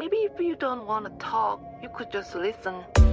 Maybe if you don't want to talk, you could just listen.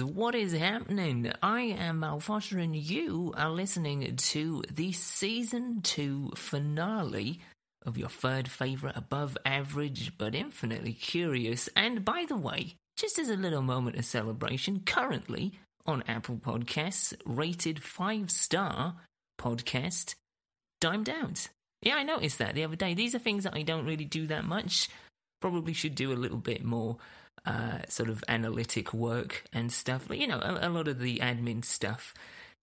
What is happening? I am Mal Foster, and you are listening to the season two finale of your third favourite above average but infinitely curious. And by the way, just as a little moment of celebration, currently on Apple Podcasts, rated five star podcast, Dimed Out. Yeah, I noticed that the other day. These are things that I don't really do that much. Probably should do a little bit more uh, sort of analytic work and stuff. But, you know, a, a lot of the admin stuff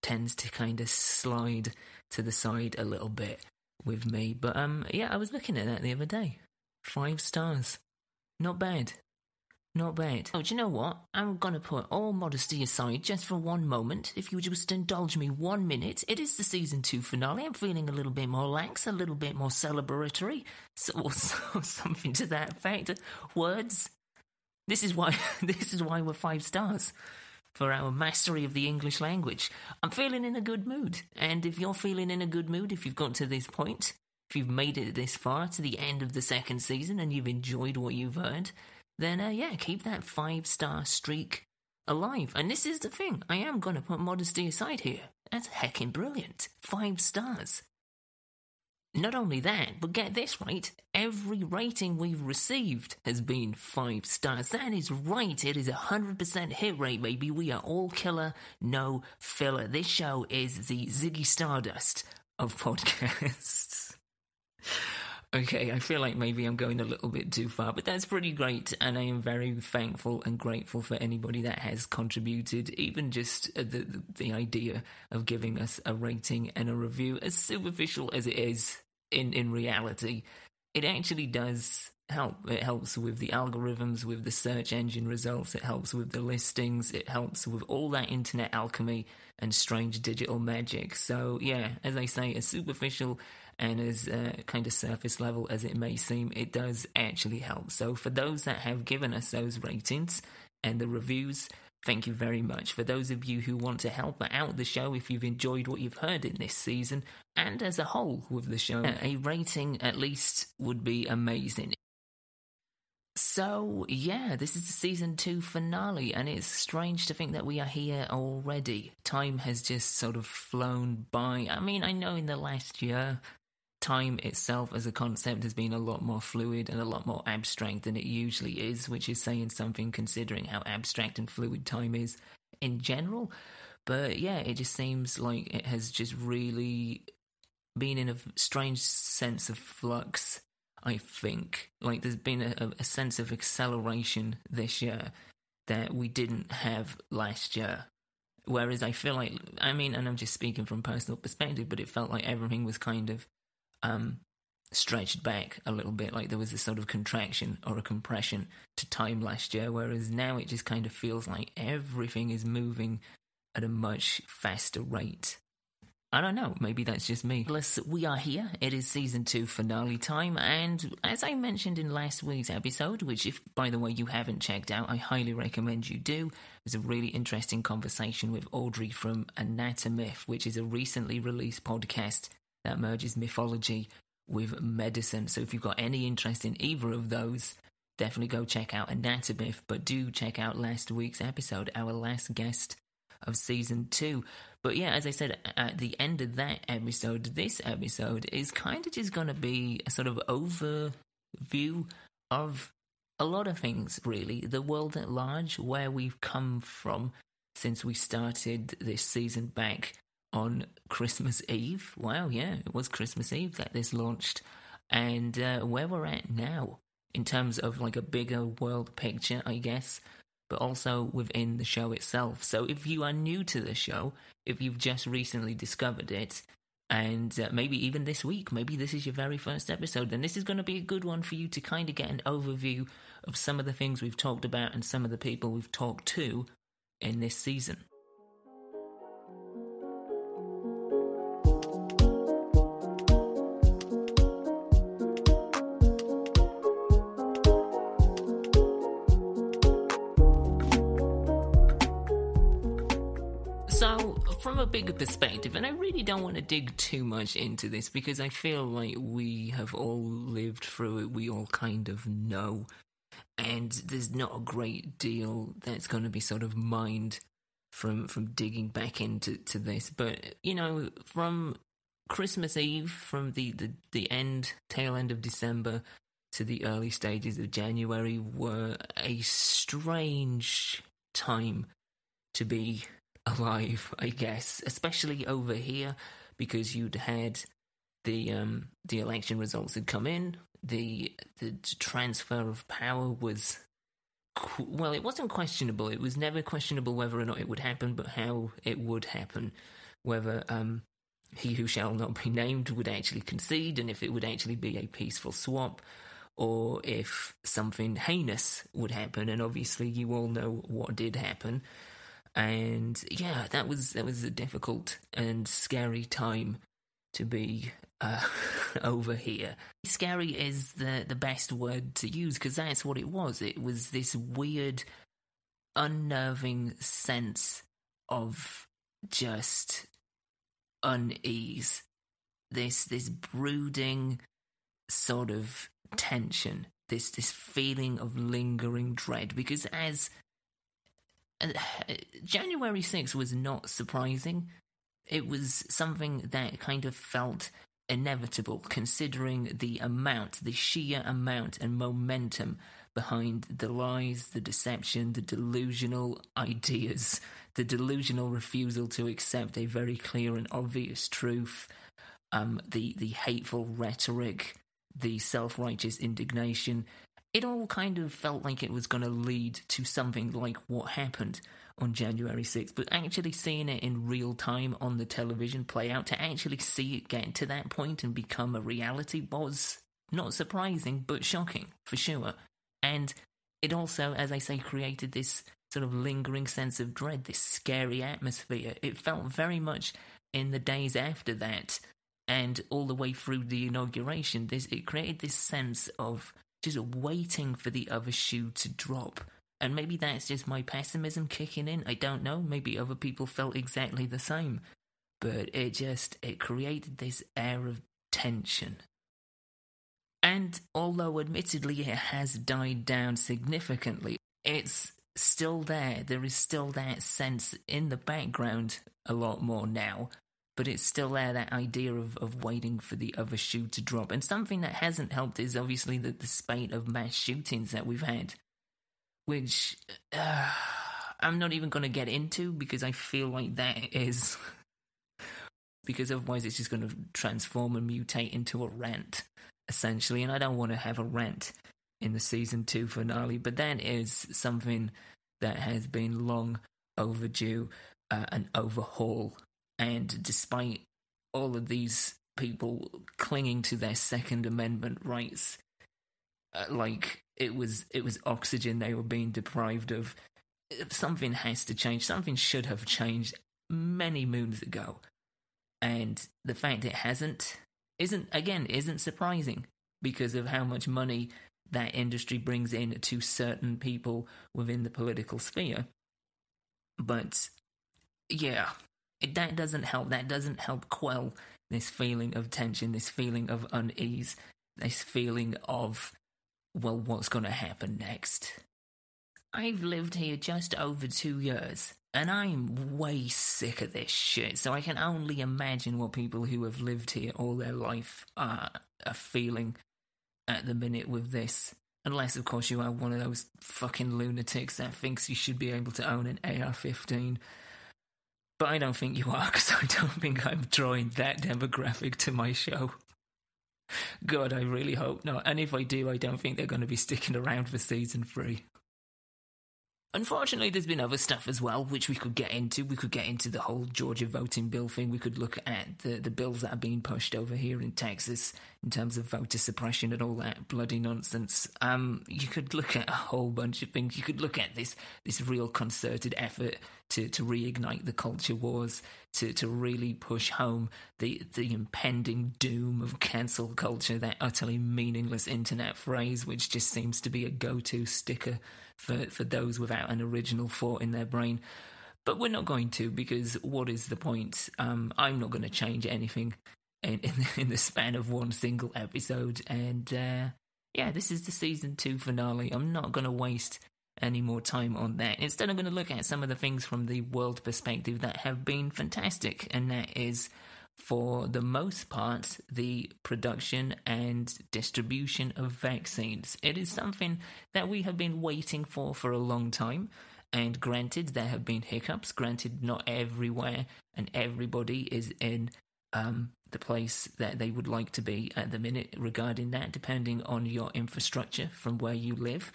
tends to kind of slide to the side a little bit with me. But um, yeah, I was looking at that the other day. Five stars. Not bad. Not bad. Oh, do you know what? I'm gonna put all modesty aside just for one moment. If you would just indulge me one minute, it is the season two finale. I'm feeling a little bit more lax, a little bit more celebratory, so, or so- something to that effect. Words. This is why. This is why we're five stars for our mastery of the English language. I'm feeling in a good mood, and if you're feeling in a good mood, if you've got to this point, if you've made it this far to the end of the second season and you've enjoyed what you've heard, then uh, yeah, keep that five star streak alive. And this is the thing, I am going to put modesty aside here. That's heckin' brilliant. Five stars. Not only that, but get this right, every rating we've received has been five stars. That is right, it is a 100% hit rate, baby. We are all killer, no filler. This show is the Ziggy Stardust of podcasts. Okay, I feel like maybe I'm going a little bit too far, but that's pretty great, and I am very thankful and grateful for anybody that has contributed, even just uh, the, the the idea of giving us a rating and a review, as superficial as it is in in reality, it actually does help. It helps with the algorithms, with the search engine results, it helps with the listings, it helps with all that internet alchemy and strange digital magic. So yeah, as I say, as superficial and as uh, kind of surface level as it may seem, it does actually help. So, for those that have given us those ratings and the reviews, thank you very much. For those of you who want to help out the show, if you've enjoyed what you've heard in this season and as a whole with the show, a rating at least would be amazing. So, yeah, this is the season two finale, and it's strange to think that we are here already. Time has just sort of flown by. I mean, I know in the last year, time itself as a concept has been a lot more fluid and a lot more abstract than it usually is, which is saying something considering how abstract and fluid time is in general. But yeah, it just seems like it has just really been in a strange sense of flux. I think like there's been a, a sense of acceleration this year that we didn't have last year. Whereas I feel like, I mean, and I'm just speaking from personal perspective, but it felt like everything was kind of um, stretched back a little bit, like there was a sort of contraction or a compression to time last year, whereas now it just kind of feels like everything is moving at a much faster rate. I don't know, maybe that's just me. Plus, we are here. It is season two finale time, and as I mentioned in last week's episode, which, if by the way you haven't checked out, I highly recommend you do, was a really interesting conversation with Audrey from Anatomyth, which is a recently released podcast that merges mythology with medicine. So if you've got any interest in either of those, definitely go check out Anatomyth, but do check out last week's episode, our last guest of season two. But yeah, as I said at the end of that episode, this episode is kind of just going to be a sort of overview of a lot of things, really. The world at large, where we've come from since we started this season back on Christmas Eve. Wow, yeah, it was Christmas Eve that this launched. And uh, where we're at now in terms of like a bigger world picture, I guess, but also within the show itself. So if you are new to the show, if you've just recently discovered it, And uh, maybe even this week, maybe this is your very first episode, then this is going to be a good one for you to kind of get an overview of some of the things we've talked about and some of the people we've talked to in this season. Bigger perspective, and I really don't want to dig too much into this because I feel like we have all lived through it, we all kind of know, and there's not a great deal that's going to be sort of mined from from digging back into to this. But you know, from Christmas Eve, from the, the, the end, tail end of December to the early stages of January were a strange time to be alive, I guess, especially over here because you'd had the um, the election results had come in. The the transfer of power was well, it wasn't questionable. It was never questionable whether or not it would happen, but how it would happen, whether um, he who shall not be named would actually concede, and if it would actually be a peaceful swap, or if something heinous would happen. And obviously, you all know what did happen and yeah, that was that was a difficult and scary time to be uh, over here. Scary is the the best word to use because that's what it was. It was this weird, unnerving sense of just unease. This this brooding sort of tension. This this feeling of lingering dread because as January 6th was not surprising. It was something that kind of felt inevitable considering the amount, the sheer amount and momentum behind the lies, the deception, the delusional ideas, the delusional refusal to accept a very clear and obvious truth, um, the, the hateful rhetoric, the self righteous indignation, it all kind of felt like it was going to lead to something like what happened on January 6th, but actually seeing it in real time on the television play out, to actually see it get to that point and become a reality was not surprising, but shocking for sure. And it also, as I say, created this sort of lingering sense of dread, this scary atmosphere. It felt very much in the days after that and all the way through the inauguration. This it created this sense of just waiting for the other shoe to drop. And maybe that's just my pessimism kicking in. I don't know. Maybe other people felt exactly the same. But it just it created this air of tension. And although admittedly it has died down significantly, it's still there. There is still that sense in the background a lot more now but it's still there that idea of, of waiting for the other shoe to drop. And something that hasn't helped is obviously the, the spate of mass shootings that we've had, which uh, I'm not even going to get into because I feel like that is. because otherwise it's just going to transform and mutate into a rant, essentially. And I don't want to have a rant in the season two finale, but that is something that has been long overdue, uh, an overhaul and despite all of these people clinging to their Second Amendment rights, uh, like it was it was oxygen they were being deprived of. Something has to change. Something should have changed many moons ago, and the fact it hasn't isn't again isn't surprising because of how much money that industry brings in to certain people within the political sphere. But yeah, it, that doesn't help. That doesn't help quell this feeling of tension, this feeling of unease, this feeling of, well, what's going to happen next? I've lived here just over two years, and I'm way sick of this shit, so I can only imagine what people who have lived here all their life are, are feeling at the minute with this. Unless, of course, you are one of those fucking lunatics that thinks you should be able to own an AR 15 but I don't think you are, because I don't think I'm drawing that demographic to my show. God, I really hope not. And if I do, I don't think they're going to be sticking around for season three. Unfortunately, there's been other stuff as well, which we could get into. We could get into the whole Georgia voting bill thing. We could look at the, the bills that are being pushed over here in Texas in terms of voter suppression and all that bloody nonsense. Um, you could look at a whole bunch of things. You could look at this this real concerted effort to, to reignite the culture wars, to, to really push home the the impending doom of cancel culture, that utterly meaningless internet phrase, which just seems to be a go to sticker for, for those without an original thought in their brain. But we're not going to because what is the point? Um, I'm not going to change anything in, in, in, the span of one single episode. And uh, yeah, this is the season two finale. I'm not going to waste any more time on that. Instead, I'm going to look at some of the things from the world perspective that have been fantastic, and that is for the most part, the production and distribution of vaccines. It is something that we have been waiting for for a long time. And granted, there have been hiccups. Granted, not everywhere and everybody is in um, the place that they would like to be at the minute regarding that, depending on your infrastructure from where you live.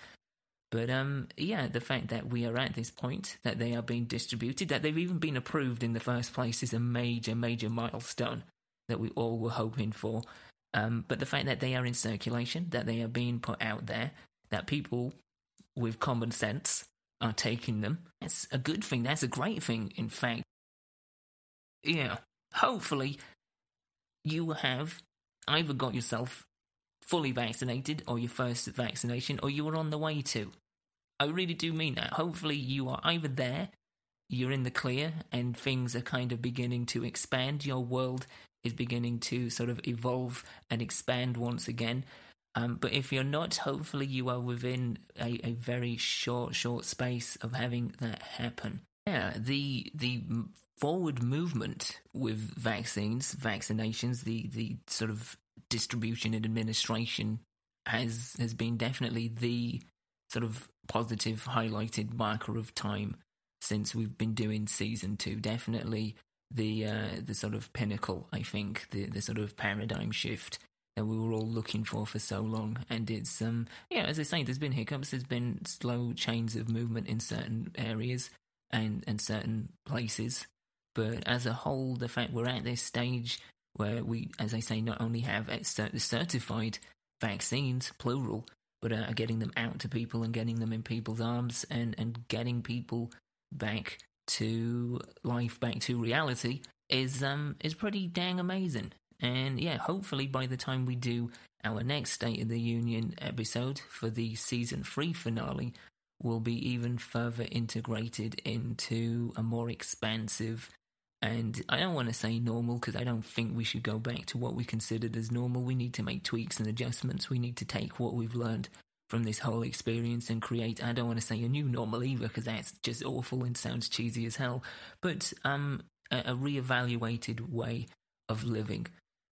But um, yeah, the fact that we are at this point, that they are being distributed, that they've even been approved in the first place is a major, major milestone that we all were hoping for. Um, but the fact that they are in circulation, that they are being put out there, that people with common sense are taking them, that's a good thing. That's a great thing, in fact. Yeah, hopefully you have either got yourself fully vaccinated or your first vaccination or you are on the way to. I really do mean that. Hopefully, you are either there, you're in the clear, and things are kind of beginning to expand. Your world is beginning to sort of evolve and expand once again. Um, but if you're not, hopefully, you are within a, a very short, short space of having that happen. Yeah, the the forward movement with vaccines, vaccinations, the the sort of distribution and administration has has been definitely the sort of positive highlighted marker of time since we've been doing season two. Definitely the uh, the sort of pinnacle, I think, the the sort of paradigm shift that we were all looking for for so long. And it's um yeah, as I say, there's been hiccups, there's been slow chains of movement in certain areas and and certain places. But as a whole, the fact we're at this stage where we, as I say, not only have certified vaccines, plural, but uh, getting them out to people and getting them in people's arms and, and getting people back to life, back to reality is um is pretty dang amazing. And yeah, hopefully by the time we do our next State of the Union episode for the season three finale, we'll be even further integrated into a more expansive and I don't want to say normal because I don't think we should go back to what we considered as normal. We need to make tweaks and adjustments. We need to take what we've learned from this whole experience and create, I don't want to say a new normal either because that's just awful and sounds cheesy as hell, but um, a, a reevaluated way of living,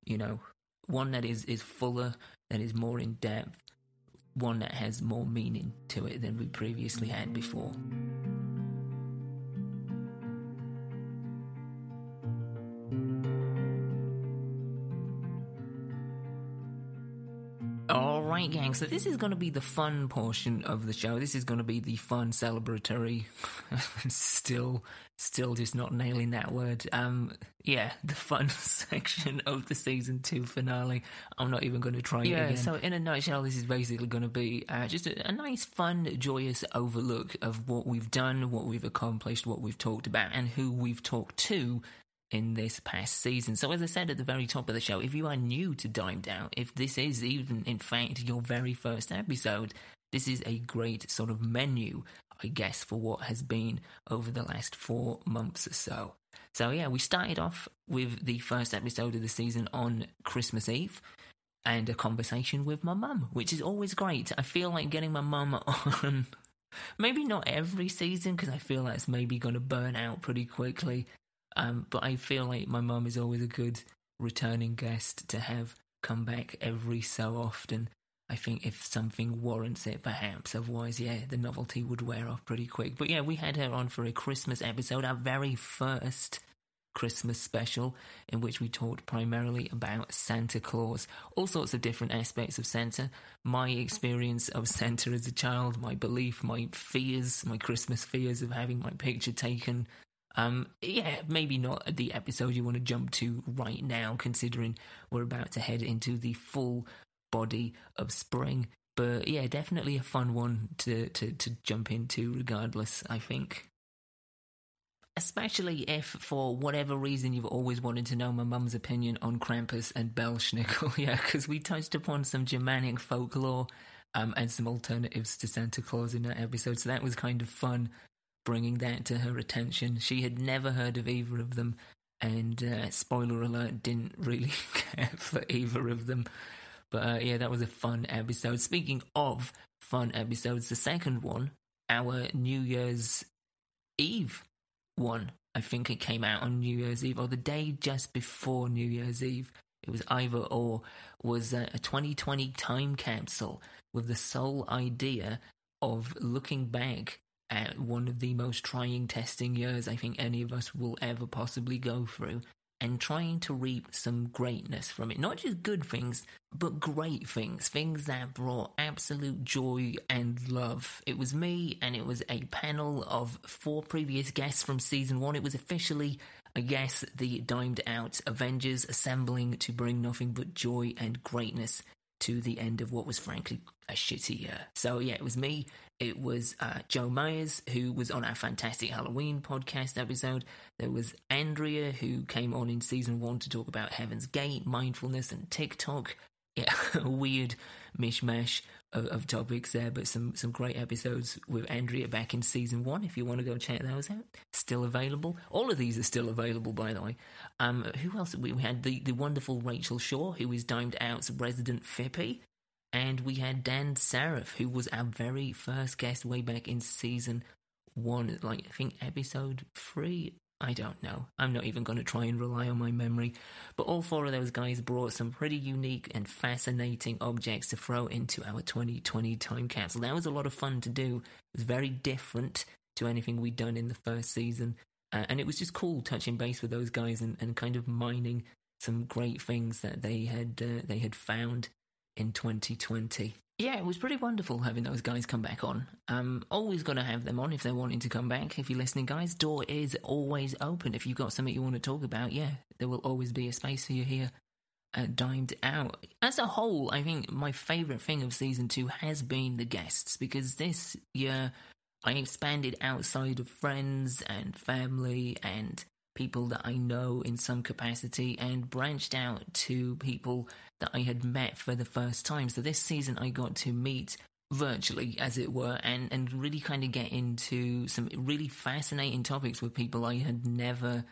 you know, one that is, is fuller, that is more in depth, one that has more meaning to it than we previously had before. Right, gang. So this is going to be the fun portion of the show. This is going to be the fun celebratory. still, still just not nailing that word. Um, yeah, the fun section of the season two finale. I'm not even going to try yeah, it again. So in a nutshell, this is basically going to be uh, just a, a nice, fun, joyous overlook of what we've done, what we've accomplished, what we've talked about, and who we've talked to in this past season. So, as I said at the very top of the show, if you are new to Dimed Out, if this is even, in fact, your very first episode, this is a great sort of menu, I guess, for what has been over the last four months or so. So, yeah, we started off with the first episode of the season on Christmas Eve and a conversation with my mum, which is always great. I feel like getting my mum on. Maybe not every season because I feel that's maybe going to burn out pretty quickly. Um, but I feel like my mum is always a good returning guest to have come back every so often. I think if something warrants it, perhaps. Otherwise, yeah, the novelty would wear off pretty quick. But yeah, we had her on for a Christmas episode, our very first Christmas special, in which we talked primarily about Santa Claus, all sorts of different aspects of Santa, my experience of Santa as a child, my belief, my fears, my Christmas fears of having my picture taken. Um, yeah, maybe not the episode you want to jump to right now, considering we're about to head into the full body of spring. But yeah, definitely a fun one to, to, to jump into, regardless, I think especially if for whatever reason you've always wanted to know my mum's opinion on Krampus and Belsnickel. yeah, because we touched upon some Germanic folklore um, and some alternatives to Santa Claus in that episode, so that was kind of fun bringing that to her attention. She had never heard of either of them, and uh, spoiler alert, didn't really care for either of them. But uh, yeah, that was a fun episode. Speaking of fun episodes, the second one, our New Year's Eve one. I think it came out on New Year's Eve or the day just before New Year's Eve. It was either or. Was a 2020 time capsule with the sole idea of looking back at one of the most trying testing years I think any of us will ever possibly go through and trying to reap some greatness from it. Not just good things, but great things. Things that brought absolute joy and love. It was me, and it was a panel of four previous guests from season one. It was officially, guess, the dimed out Avengers assembling to bring nothing but joy and greatness to the end of what was frankly a shitty year. So yeah, it was me. It was uh, Joe Myers who was on our fantastic Halloween podcast episode. There was Andrea who came on in season one to talk about Heaven's Gate, mindfulness, and TikTok. Yeah, a weird mishmash of, of, topics there, but some some great episodes with Andrea back in season one. If you want to go check those out, still available. All of these are still available, by the way. Um, who else? We, we had the the wonderful Rachel Shaw, who is Dimed Out's resident Fippy, and we had Dan Sarif, who was our very first guest way back in season one, like I think episode three I don't know. I'm not even going to try and rely on my memory. But all four of those guys brought some pretty unique and fascinating objects to throw into our 2020 time capsule. That was a lot of fun to do. It was very different to anything we'd done in the first season. Uh, and it was just cool touching base with those guys and, and kind of mining some great things that they had uh, they had found in 2020 yeah, it was pretty wonderful having those guys come back on. Um, always to have them on if they're wanting to come back. If you're listening, guys, door is always open. If you've got something you want to talk about, yeah, there will always be a space for you here. Uh, dimed out. As a whole, I think my favourite thing of season two has been the guests because this year I expanded outside of friends and family and people that I know in some capacity and branched out to people that I had met for the first time. So this season I got to meet virtually, as it were, and, and really kind of get into some really fascinating topics with people I had never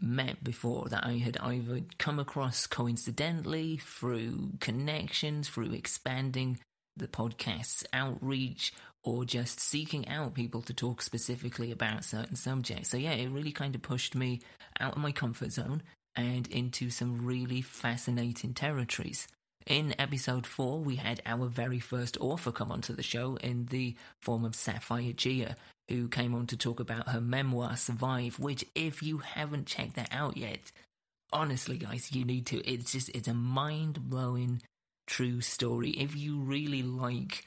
met before that I had either come across coincidentally through connections, through expanding the podcast's outreach, or just seeking out people to talk specifically about certain subjects. So, yeah, it really kind of pushed me out of my comfort zone and into some really fascinating territories. In episode 4, we had our very first author come onto the show in the form of Sapphire Gia, who came on to talk about her memoir Survive, which, if you haven't checked that out yet, honestly, guys, you need to. It's just, it's a mind blowing true story. If you really like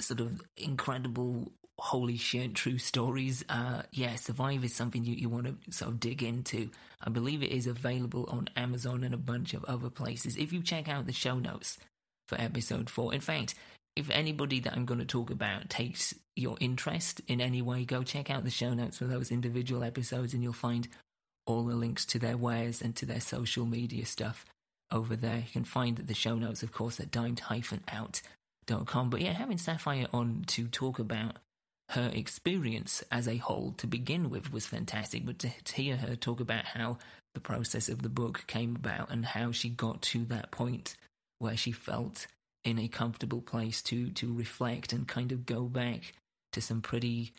sort of incredible holy shit true stories. Uh yeah survive is something you, you want to sort of dig into. I believe it is available on amazon and a bunch of other places. If you check out the show notes for episode 4 in fact if anybody that i'm going to talk about takes your interest in any way go check out the show notes for those individual episodes and you'll find all the links to their wares and to their social media stuff over there. You can find the show notes of course at dimed-out com. But yeah, having Sapphire on to talk about her experience as a whole to begin with was fantastic. But to, to hear her talk about how the process of the book came about and how she got to that point where she felt in a comfortable place to to reflect and kind of go back to some pretty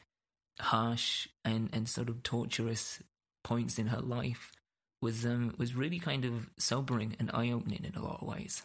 harsh and, and sort of torturous points in her life was um was really kind of sobering and eye opening in a lot of ways.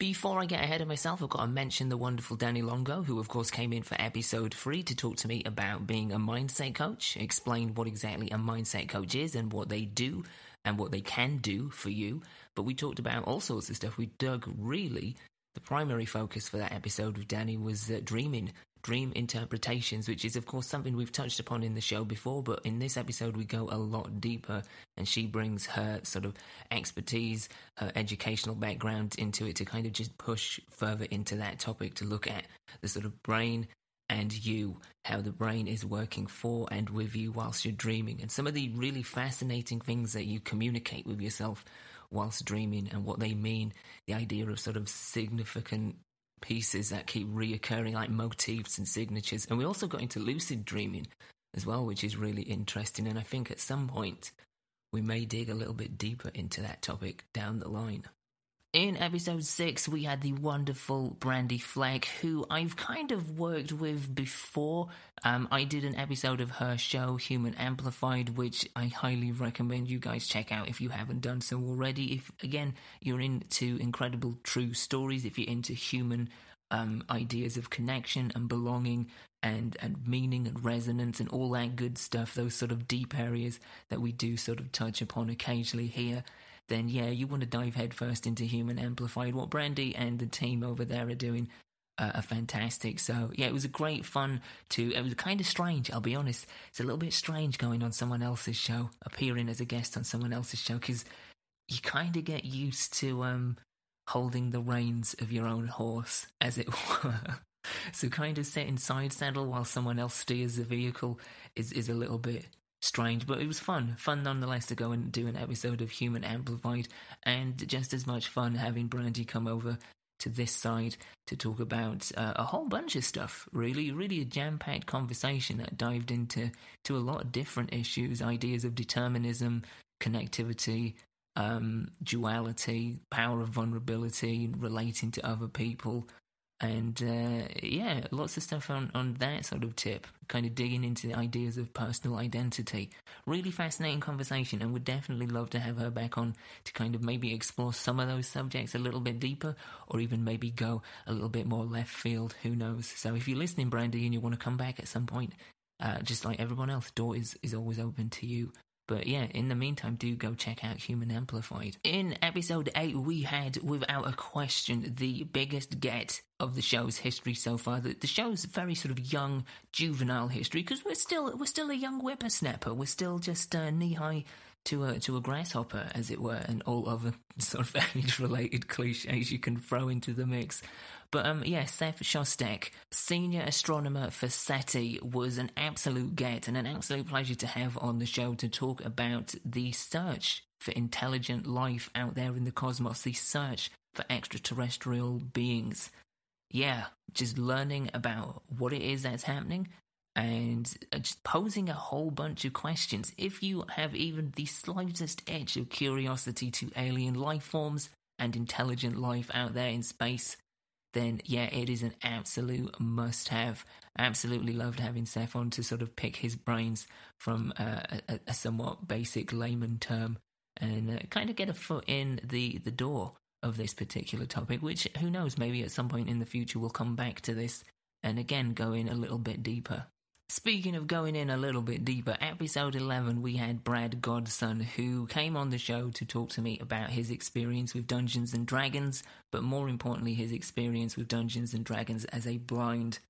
Before I get ahead of myself, I've got to mention the wonderful Danny Longo, who of course came in for episode three to talk to me about being a mindset coach, explain what exactly a mindset coach is and what they do, and what they can do for you. But we talked about all sorts of stuff. We dug really. The primary focus for that episode with Danny was uh, dreaming, dream interpretations, which is, of course, something we've touched upon in the show before. But in this episode, we go a lot deeper, and she brings her sort of expertise, her educational background into it to kind of just push further into that topic to look at the sort of brain and you, how the brain is working for and with you whilst you're dreaming, and some of the really fascinating things that you communicate with yourself whilst dreaming and what they mean. The idea of sort of significant pieces that keep reoccurring, like motifs and signatures. And we also got into lucid dreaming as well, which is really interesting. And I think at some point we may dig a little bit deeper into that topic down the line. In episode 6, we had the wonderful Brandy Fleck, who I've kind of worked with before. Um, I did an episode of her show, Human Amplified, which I highly recommend you guys check out if you haven't done so already. If, again, you're into incredible true stories, if you're into human um, ideas of connection and belonging and, and meaning and resonance and all that good stuff, those sort of deep areas that we do sort of touch upon occasionally here then yeah, you want to dive headfirst into Human Amplified. What Brandy and the team over there are doing uh, are fantastic. So yeah, it was a great fun to. It was kind of strange. I'll be honest. It's a little bit strange going on someone else's show, appearing as a guest on someone else's show, because you kind of get used to um, holding the reins of your own horse, as it were. so kind of sitting side saddle while someone else steers the vehicle is is a little bit strange, but it was fun. Fun nonetheless to go and do an episode of Human Amplified, and just as much fun having Brandy come over to this side to talk about uh, a whole bunch of stuff. Really, really a jam-packed conversation that dived into to a lot of different issues, ideas of determinism, connectivity, um, duality, power of vulnerability, relating to other people, and uh, yeah, lots of stuff on, on that sort of tip, kind of digging into the ideas of personal identity. Really fascinating conversation, and would definitely love to have her back on to kind of maybe explore some of those subjects a little bit deeper, or even maybe go a little bit more left field. Who knows? So if you're listening, Brandy, and you want to come back at some point, uh, just like everyone else, door is, is always open to you. But yeah, in the meantime, do go check out Human Amplified. In episode 8, we had, without a question, the biggest get of the show's history so far. The, the show's very sort of young, juvenile history, because we're still, we're still a young whippersnapper. We're still just uh, knee high to a to a grasshopper, as it were, and all other sort of age related cliches you can throw into the mix. But um, yeah, Seth Shostak, senior astronomer for SETI, was an absolute get and an absolute pleasure to have on the show to talk about the search for intelligent life out there in the cosmos, the search for extraterrestrial beings. Yeah, just learning about what it is that's happening and uh, just posing a whole bunch of questions. If you have even the slightest edge of curiosity to alien life forms and intelligent life out there in space, then yeah, it is an absolute must have. Absolutely loved having Seth on to sort of pick his brains from uh, a, a, somewhat basic layman term and uh, kind of get a foot in the, the door of this particular topic, which who knows, maybe at some point in the future we'll come back to this and again go in a little bit deeper. Speaking of going in a little bit deeper, episode 11, we had Brad Godson, who came on the show to talk to me about his experience with Dungeons and Dragons, but more importantly, his experience with Dungeons and Dragons as a blind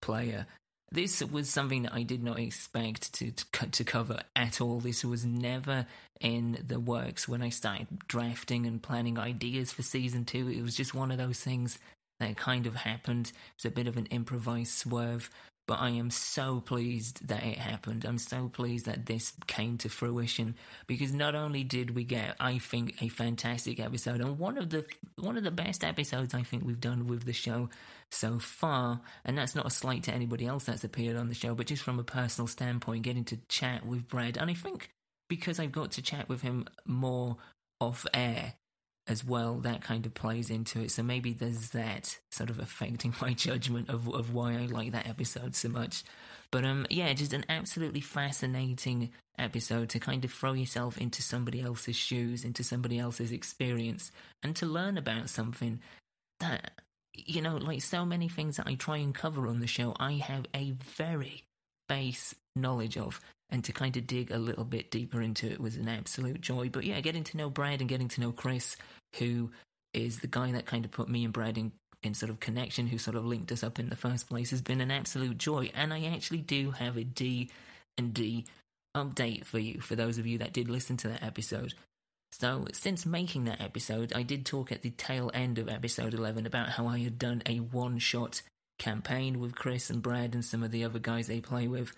player. This was something that I did not expect to, to, to cover at all. This was never in the works when I started drafting and planning ideas for season two. It was just one of those things that kind of happened. It was a bit of an improvised swerve but I am so pleased that it happened. I'm so pleased that this came to fruition because not only did we get, I think, a fantastic episode and one of the one of the best episodes I think we've done with the show so far, and that's not a slight to anybody else that's appeared on the show, but just from a personal standpoint, getting to chat with Brad, and I think because I've got to chat with him more off air as well, that kind of plays into it. So maybe there's that sort of affecting my judgment of of why I like that episode so much. But um, yeah, just an absolutely fascinating episode to kind of throw yourself into somebody else's shoes, into somebody else's experience, and to learn about something that you know, like so many things that I try and cover on the show, I have a very base knowledge of. And to kind of dig a little bit deeper into it was an absolute joy. But yeah, getting to know Brad and getting to know Chris, who is the guy that kind of put me and Brad in, in sort of connection, who sort of linked us up in the first place, has been an absolute joy. And I actually do have a D and D update for you, for those of you that did listen to that episode. So, since making that episode, I did talk at the tail end of episode 11 about how I had done a one shot campaign with Chris and Brad and some of the other guys they play with.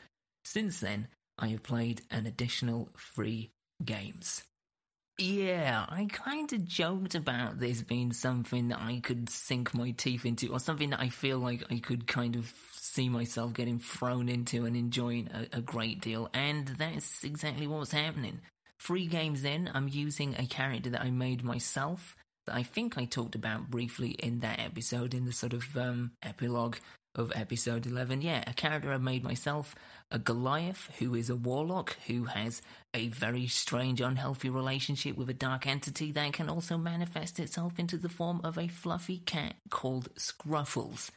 Since then, I have played an additional three games. Yeah, I kind of joked about this being something that I could sink my teeth into, or something that I feel like I could kind of see myself getting thrown into and enjoying a, a great deal, and that's exactly what's happening. Three games in, I'm using a character that I made myself that I think I talked about briefly in that episode, in the sort of um, epilogue of episode 11. Yeah, a character I made myself, a Goliath, who is a warlock who has a very strange, unhealthy relationship with a dark entity that can also manifest itself into the form of a fluffy cat called Scruffles.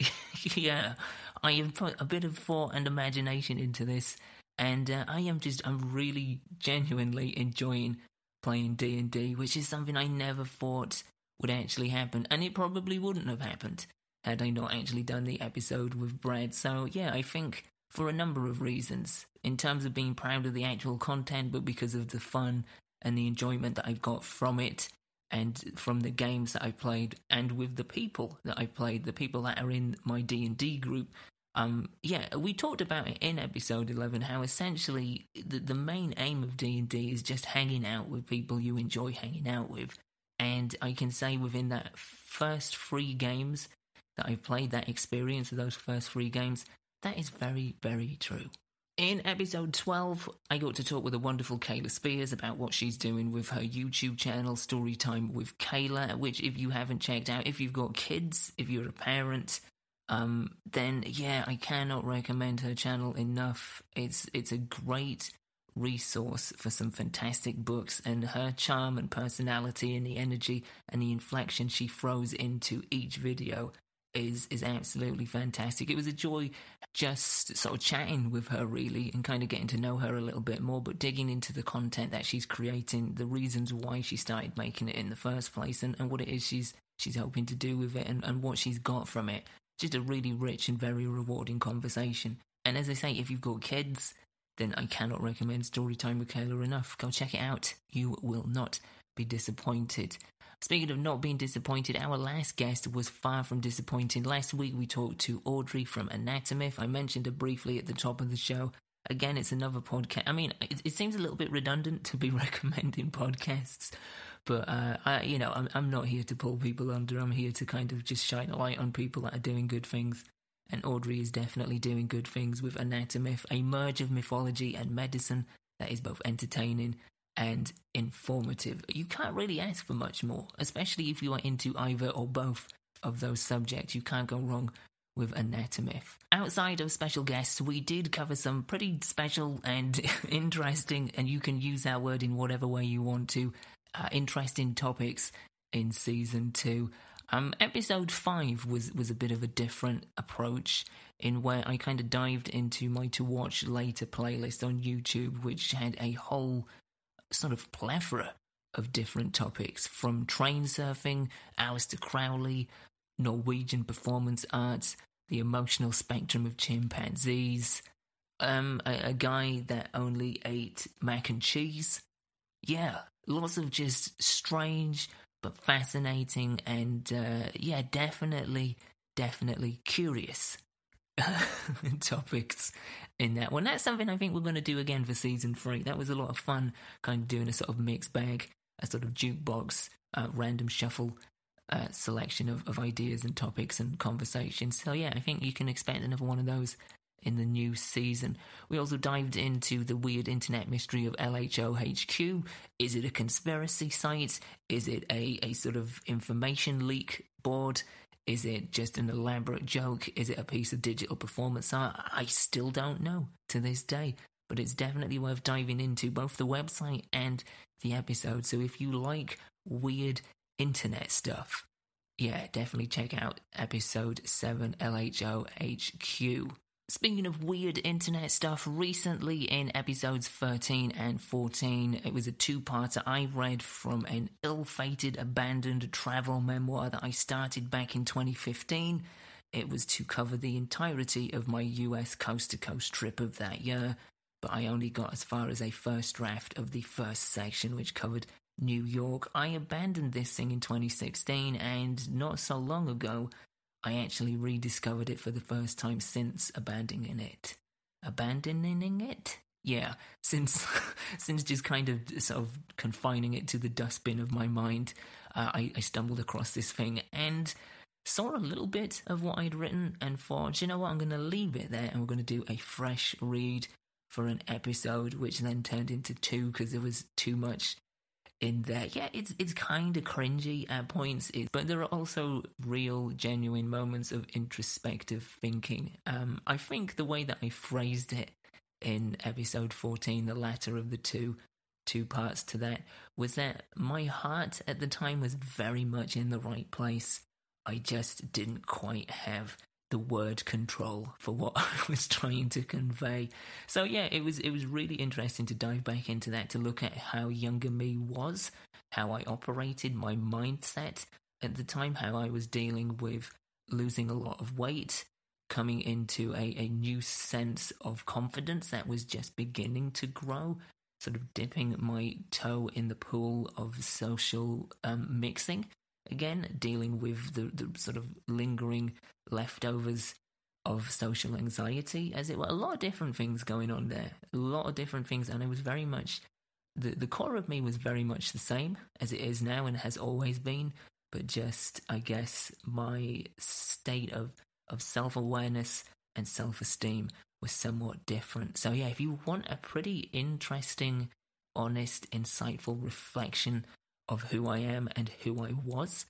yeah, I have put a bit of thought and imagination into this and uh, I am just I'm really genuinely enjoying playing D and D, which is something I never thought would actually happen, and it probably wouldn't have happened had I not actually done the episode with Brad. So yeah, I think for a number of reasons, in terms of being proud of the actual content, but because of the fun and the enjoyment that I've got from it. And from the games that I played, and with the people that I played, the people that are in my D and D group, um, yeah, we talked about it in episode 11 how essentially the, the main aim of D&D is just hanging out with people you enjoy hanging out with. And I can say within that first three games that I've played, that experience of those first three games, that is very, very true. In episode 12, I got to talk with the wonderful Kayla Spears about what she's doing with her YouTube channel, Storytime with Kayla, which, if you haven't checked out, if you've got kids, if you're a parent, um, then yeah, I cannot recommend her channel enough. It's it's a great resource for some fantastic books, and her charm and personality and the energy and the inflection she throws into each video is is absolutely fantastic. It was a joy just sort of chatting with her really and kind of getting to know her a little bit more, but digging into the content that she's creating, the reasons why she started making it in the first place and, and what it is she's she's hoping to do with it and, and what she's got from it just a really rich and very rewarding conversation. And as I say, if you've got kids, then I cannot recommend Storytime with Kayla enough. Go check it out. You will not be disappointed. Speaking of not being disappointed, our last guest was far from disappointing. Last week we talked to Audrey from Anatomyth. I mentioned her briefly at the top of the show. Again, it's another podcast. I mean, it, it seems a little bit redundant to be recommending podcasts, but uh, I, you know, I'm I'm not here to pull people under. I'm here to kind of just shine a light on people that are doing good things. And Audrey is definitely doing good things with Anatomyth, a merge of mythology and medicine that is both entertaining and informative. You can't really ask for much more, especially if you are into either or both of those subjects. You can't go wrong with Anatomyth. Outside of special guests, we did cover some pretty special and interesting, and you can use that word in whatever way you want to, uh, interesting topics in season two. Um, episode five was was a bit of a different approach in where I kind of dived into my to watch later playlist on YouTube, which had a whole sort of plethora of different topics from train surfing, Aleister Crowley, Norwegian performance arts, the emotional spectrum of chimpanzees, um, a, a guy that only ate mac and cheese. Yeah, lots of just strange but fascinating and uh, yeah, definitely, definitely curious topics in that one. That's something I think we're going to do again for season three. That was a lot of fun, kind of doing a sort of mixed bag, a sort of jukebox, uh, random shuffle uh, selection of, of ideas and topics and conversations. So yeah, I think you can expect another one of those in the new season. We also dived into the weird internet mystery of LHOHQ. Is it a conspiracy site? Is it a, a sort of information leak board? Is it just an elaborate joke? Is it a piece of digital performance art? I still don't know to this day, but it's definitely worth diving into both the website and the episode. So if you like weird internet stuff, yeah, definitely check out episode 7 LHOHQ. Speaking of weird internet stuff, recently in episodes 13 and 14, it was a two parter I read from an ill fated, abandoned travel memoir that I started back in 2015. It was to cover the entirety of my US coast to coast trip of that year, but I only got as far as a first draft of the first section, which covered New York. I abandoned this thing in 2016, and not so long ago, I actually rediscovered it for the first time since abandoning it. Abandoning it? Yeah, since since just kind of sort of confining it to the dustbin of my mind, uh, I, I stumbled across this thing and saw a little bit of what I'd written and thought, you know what, I'm going to leave it there and we're going to do a fresh read for an episode, which then turned into two because there was too much in there. Yeah, it's it's kind of cringy at points, but there are also real, genuine moments of introspective thinking. Um, I think the way that I phrased it in episode 14, the latter of the two, two parts to that, was that my heart at the time was very much in the right place. I just didn't quite have the word control for what I was trying to convey. So yeah, it was it was really interesting to dive back into that to look at how younger me was, how I operated, my mindset at the time, how I was dealing with losing a lot of weight, coming into a, a new sense of confidence that was just beginning to grow, sort of dipping my toe in the pool of social um, mixing again, dealing with the, the sort of lingering leftovers of social anxiety, as it were. A lot of different things going on there. A lot of different things, and it was very much the the core of me was very much the same as it is now and has always been. But just, I guess, my state of of self awareness and self esteem was somewhat different. So yeah, if you want a pretty interesting, honest, insightful reflection of who I am and who I was,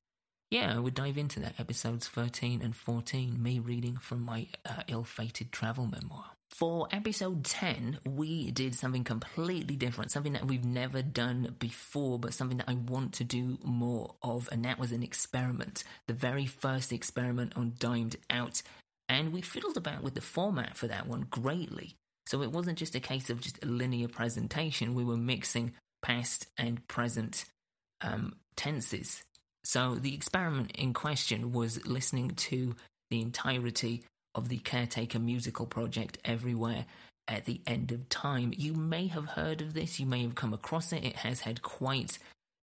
yeah, I would dive into that. Episodes 13 and 14, me reading from my uh, ill fated travel memoir. For episode 10, we did something completely different, something that we've never done before, but something that I want to do more of, and that was an experiment. The very first experiment on Dimed Out. And we fiddled about with the format for that one greatly. So it wasn't just a case of just a linear presentation, we were mixing past and present um, tenses. So the experiment in question was listening to the entirety of the Caretaker musical project everywhere at the end of time. You may have heard of this, you may have come across it. It has had quite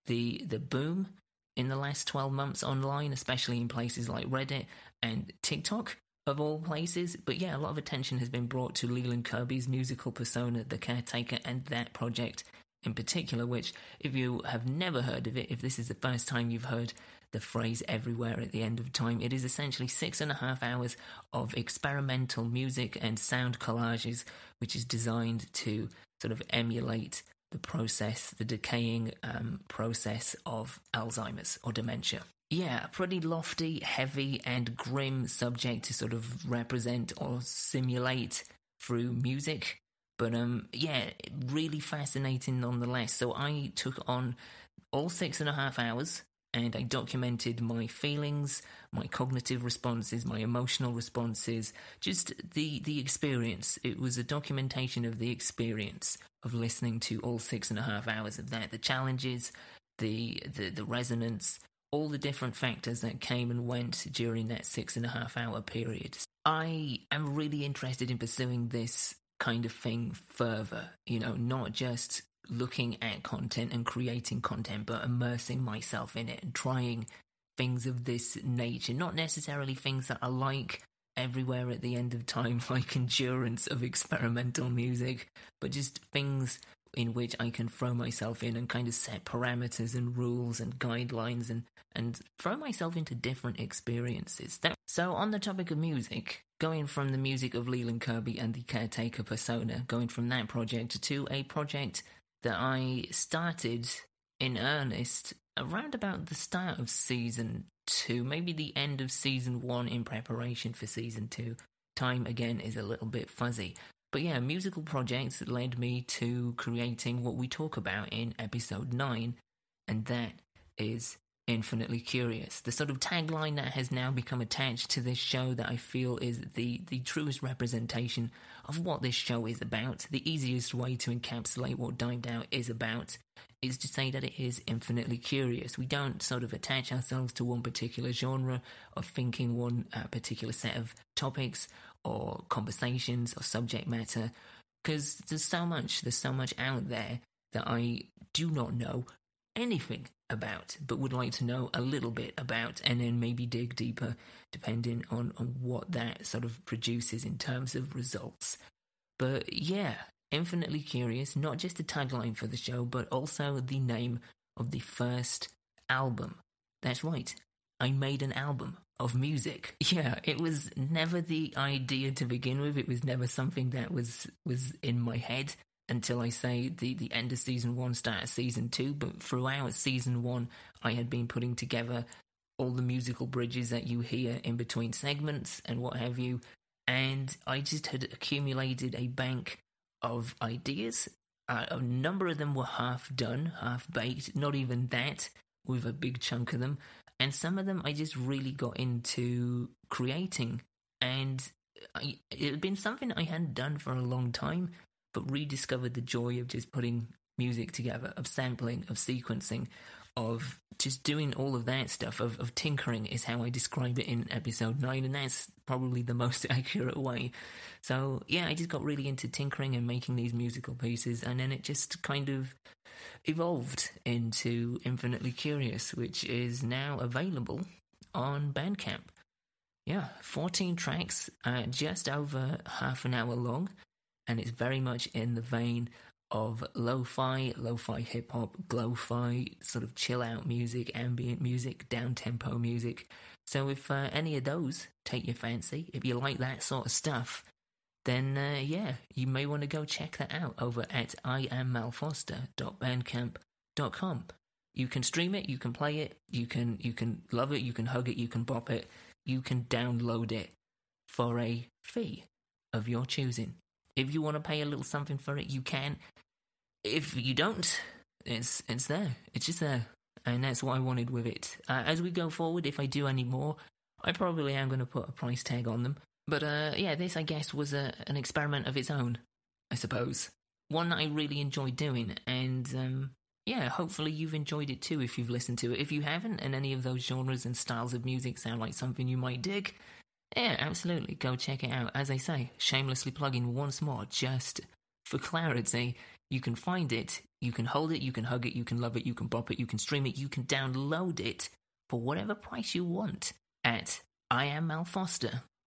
the the boom in the last 12 months online, especially in places like Reddit and TikTok of all places. But yeah, a lot of attention has been brought to Leyland Kirby's musical persona, The Caretaker, and that project in particular, which, if you have never heard of it, if this is the first time you've heard the phrase everywhere at the end of time, it is essentially six and a half hours of experimental music and sound collages, which is designed to sort of emulate the process, the decaying um, process of Alzheimer's or dementia. Yeah, pretty lofty, heavy, and grim subject to sort of represent or simulate through music. But um, yeah, really fascinating nonetheless. So I took on all six and a half hours and I documented my feelings, my cognitive responses, my emotional responses, just the the experience. It was a documentation of the experience of listening to all six and a half hours of that, the challenges, the the, the resonance, all the different factors that came and went during that six and a half hour period. I am really interested in pursuing this kind of thing further, you know, not just looking at content and creating content, but immersing myself in it and trying things of this nature. Not necessarily things that are like everywhere at the end of time, like endurance of experimental music, but just things in which I can throw myself in and kind of set parameters and rules and guidelines and, and throw myself into different experiences. So, on the topic of music, going from the music of Leyland Kirby and the Caretaker persona, going from that project to a project that I started in earnest around about the start of season two, maybe the end of season one in preparation for season two. Time again is a little bit fuzzy. But yeah, musical projects led me to creating what we talk about in episode 9, and that is infinitely curious. The sort of tagline that has now become attached to this show that I feel is the, the truest representation of what this show is about. The easiest way to encapsulate what Dimed Out is about is to say that it is infinitely curious. We don't sort of attach ourselves to one particular genre or thinking one uh, particular set of topics or conversations or subject matter because there's so much, there's so much out there that I do not know anything about, but would like to know a little bit about, and then maybe dig deeper depending on, on what that sort of produces in terms of results. But yeah, infinitely curious, not just the tagline for the show, but also the name of the first album. That's right, I made an album of music. Yeah, it was never the idea to begin with. It was never something that was was in my head until I say the, the end of season one, start of season two. But throughout season one, I had been putting together all the musical bridges that you hear in between segments and what have you. And I just had accumulated a bank of ideas. Uh, a number of them were half done, half baked, not even that, with a big chunk of them. And some of them I just really got into creating. And it had been something I hadn't done for a long time but rediscovered the joy of just putting music together, of sampling, of sequencing, of just doing all of that stuff, of, of tinkering is how I describe it in episode 9, and that's probably the most accurate way. So, yeah, I just got really into tinkering and making these musical pieces, and then it just kind of evolved into Infinitely Curious, which is now available on Bandcamp. Yeah, 14 tracks, uh, just over half an hour long and it's very much in the vein of lo-fi, lo-fi hip hop, glo-fi, sort of chill out music, ambient music, down tempo music. So if uh, any of those take your fancy, if you like that sort of stuff, then uh, yeah, you may want to go check that out over at iammalfoster.bandcamp.com. You can stream it, you can play it, you can you can love it, you can hug it, you can bop it, you can download it for a fee of your choosing. If you want to pay a little something for it, you can. If you don't, it's it's there. It's just there, and that's what I wanted with it. Uh, as we go forward, if I do any more, I probably am going to put a price tag on them. But uh, yeah, this I guess was a, an experiment of its own, I suppose. One that I really enjoyed doing, and um, yeah, hopefully you've enjoyed it too if you've listened to it. If you haven't, and any of those genres and styles of music sound like something you might dig, yeah, absolutely. Go check it out. As I say, shamelessly plugging once more, just for clarity, you can find it, you can hold it, you can hug it, you can love it, you can bop it, you can stream it, you can download it for whatever price you want at I am Mal Foster,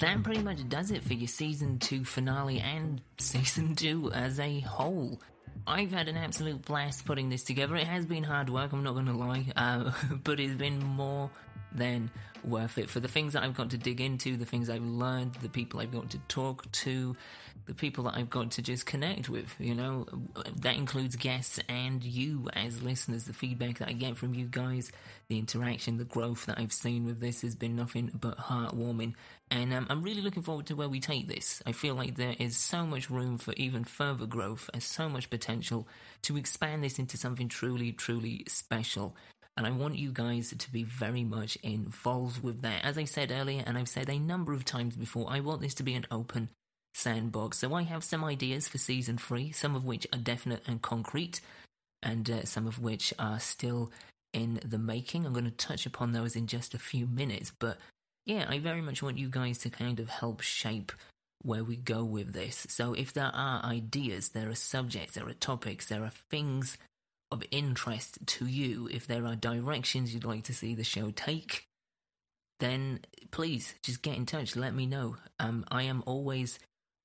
that pretty much does it for your season two finale and season two as a whole. I've had an absolute blast putting this together. It has been hard work, I'm not going to lie, uh, but it's been more than worth it for the things that I've got to dig into, the things I've learned, the people I've got to talk to, the people that I've got to just connect with. You know, that includes guests and you as listeners. The feedback that I get from you guys, the interaction, the growth that I've seen with this has been nothing but heartwarming. And um, I'm really looking forward to where we take this. I feel like there is so much room for even further growth and so much potential to expand this into something truly, truly special. And I want you guys to be very much involved with that. As I said earlier, and I've said a number of times before, I want this to be an open sandbox. So I have some ideas for season three, some of which are definite and concrete, and uh, some of which are still in the making. I'm going to touch upon those in just a few minutes. But yeah, I very much want you guys to kind of help shape where we go with this. So if there are ideas, there are subjects, there are topics, there are things of interest to you, if there are directions you'd like to see the show take, then please just get in touch. Let me know. Um, I am always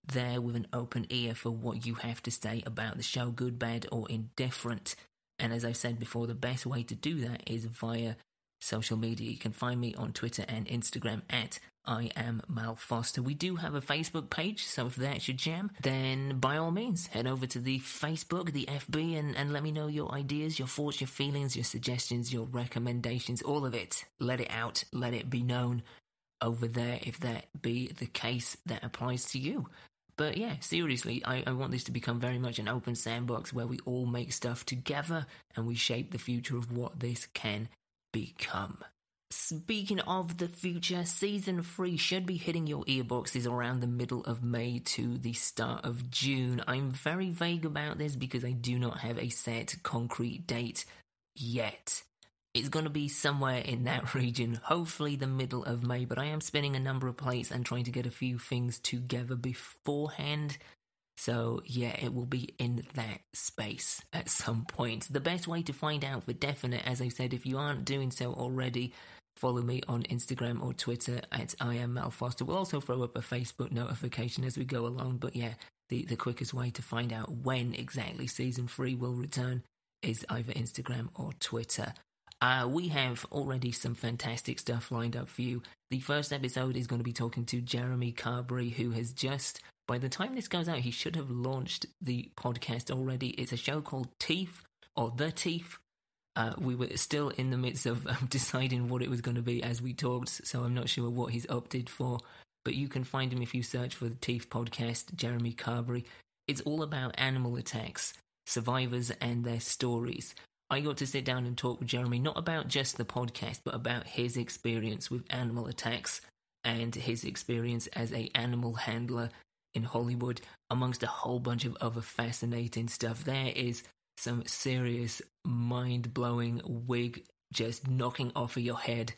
there with an open ear for what you have to say about the show, good, bad, or indifferent. And as I've said before, the best way to do that is via social media. You can find me on Twitter and Instagram at I am Mal Foster. We do have a Facebook page, so if that's your jam, then by all means, head over to the Facebook, the FB, and, and let me know your ideas, your thoughts, your feelings, your suggestions, your recommendations, all of it. Let it out, let it be known over there if that be the case that applies to you. But yeah, seriously, I, I want this to become very much an open sandbox where we all make stuff together and we shape the future of what this can become. Speaking of the future, season three should be hitting your earboxes around the middle of May to the start of June. I'm very vague about this because I do not have a set concrete date yet. It's going to be somewhere in that region, hopefully the middle of May, but I am spinning a number of plates and trying to get a few things together beforehand. So, yeah, it will be in that space at some point. The best way to find out for definite, as I said, if you aren't doing so already, follow me on Instagram or Twitter at I am Mal Foster. We'll also throw up a Facebook notification as we go along, but yeah, the, the quickest way to find out when exactly season three will return is either Instagram or Twitter. Uh, we have already some fantastic stuff lined up for you. The first episode is going to be talking to Jeremy Carberry, who has just, by the time this goes out, he should have launched the podcast already. It's a show called Teeth, or The Teeth. Uh, we were still in the midst of um, deciding what it was going to be as we talked, so I'm not sure what he's opted for. But you can find him if you search for the Teeth podcast, Jeremy Carberry. It's all about animal attacks, survivors, and their stories. I got to sit down and talk with Jeremy not about just the podcast, but about his experience with animal attacks and his experience as a animal handler in Hollywood, amongst a whole bunch of other fascinating stuff. There is some serious, mind blowing wig just knocking off of your head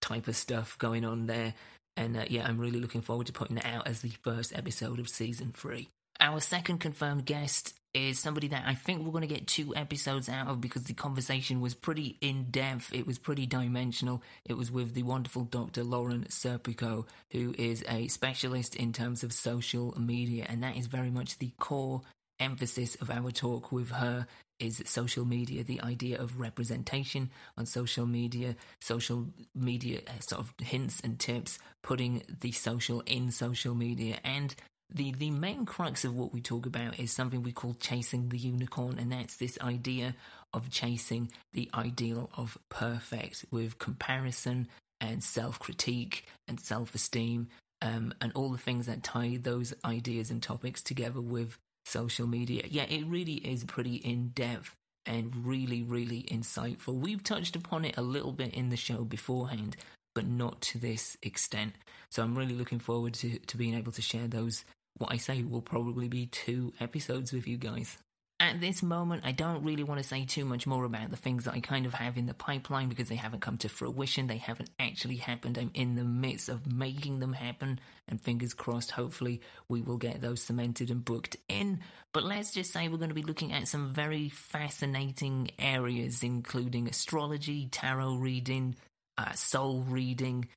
type of stuff going on there. And uh, yeah, I'm really looking forward to putting it out as the first episode of season three. Our second confirmed guest is somebody that I think we're going to get two episodes out of because the conversation was pretty in depth. It was pretty dimensional. It was with the wonderful Dr. Lauren Serpico, who is a specialist in terms of social media, and that is very much the core emphasis of our talk with her is social media the idea of representation on social media social media uh, sort of hints and tips putting the social in social media. And the the main crux of what we talk about is something we call chasing the unicorn, and that's this idea of chasing the ideal of perfect with comparison and self critique and self esteem, um, and all the things that tie those ideas and topics together with social media. Yeah, it really is pretty in depth and really, really insightful. We've touched upon it a little bit in the show beforehand, but not to this extent. So I'm really looking forward to, to being able to share those what I say will probably be two episodes with you guys. At this moment, I don't really want to say too much more about the things that I kind of have in the pipeline because they haven't come to fruition. They haven't actually happened. I'm in the midst of making them happen, and fingers crossed, hopefully, we will get those cemented and booked in. But let's just say we're going to be looking at some very fascinating areas, including astrology, tarot reading, uh, soul reading,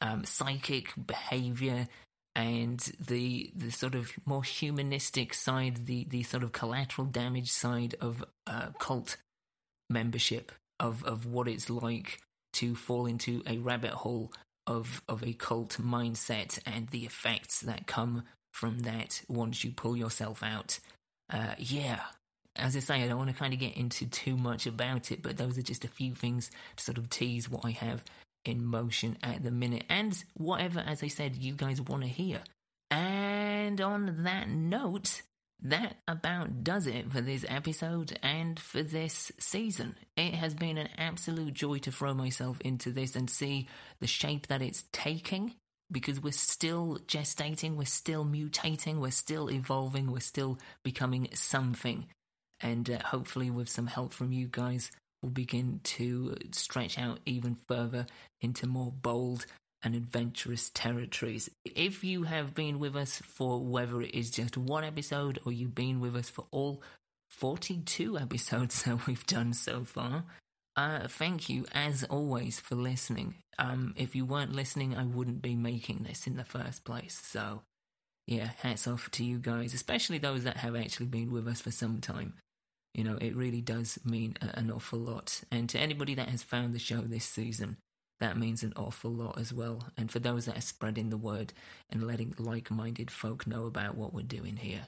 um, psychic behavior, and the the sort of more humanistic side, the the sort of collateral damage side of uh, cult membership of of what it's like to fall into a rabbit hole of of a cult mindset and the effects that come from that once you pull yourself out. Uh, yeah, as I say, I don't want to kind of get into too much about it, but those are just a few things to sort of tease what I have in motion at the minute and whatever, as I said, you guys want to hear. And on that note, that about does it for this episode and for this season. It has been an absolute joy to throw myself into this and see the shape that it's taking because we're still gestating, we're still mutating, we're still evolving, we're still becoming something. And uh, hopefully, with some help from you guys, will begin to stretch out even further into more bold and adventurous territories. If you have been with us for whether it is just one episode or you've been with us for all 42 episodes that we've done so far, uh, thank you as always for listening. Um, if you weren't listening, I wouldn't be making this in the first place. So, yeah, hats off to you guys, especially those that have actually been with us for some time. You know, it really does mean an awful lot. And to anybody that has found the show this season, that means an awful lot as well. And for those that are spreading the word and letting like minded folk know about what we're doing here.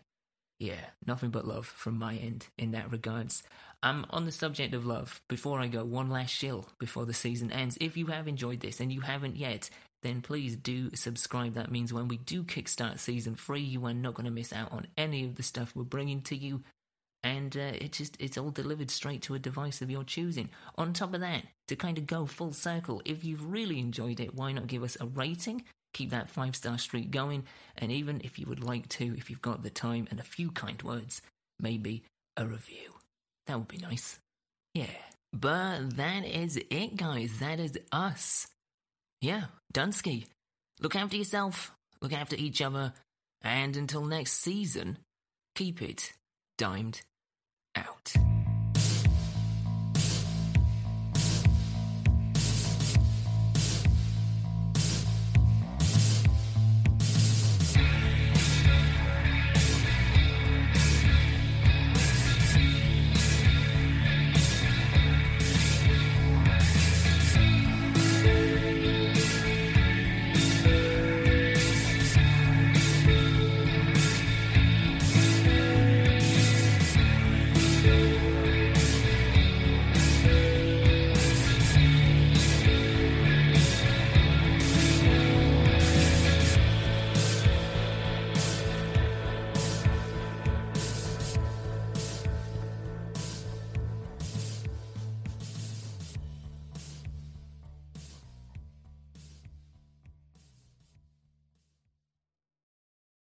Yeah, nothing but love from my end in that regards. Um, on the subject of love, before I go, one last shill before the season ends. If you have enjoyed this and you haven't yet, then please do subscribe. That means when we do kickstart season three, you are not going to miss out on any of the stuff we're bringing to you and uh, it just it's all delivered straight to a device of your choosing. On top of that, to kind of go full circle, if you've really enjoyed it, why not give us a rating? Keep that five star streak going, and even if you would like to, if you've got the time and a few kind words, maybe a review. That would be nice. Yeah. But that is it, guys. That is us. Yeah, Dunsky. Look after yourself, look after each other, and until next season, keep it dimed out.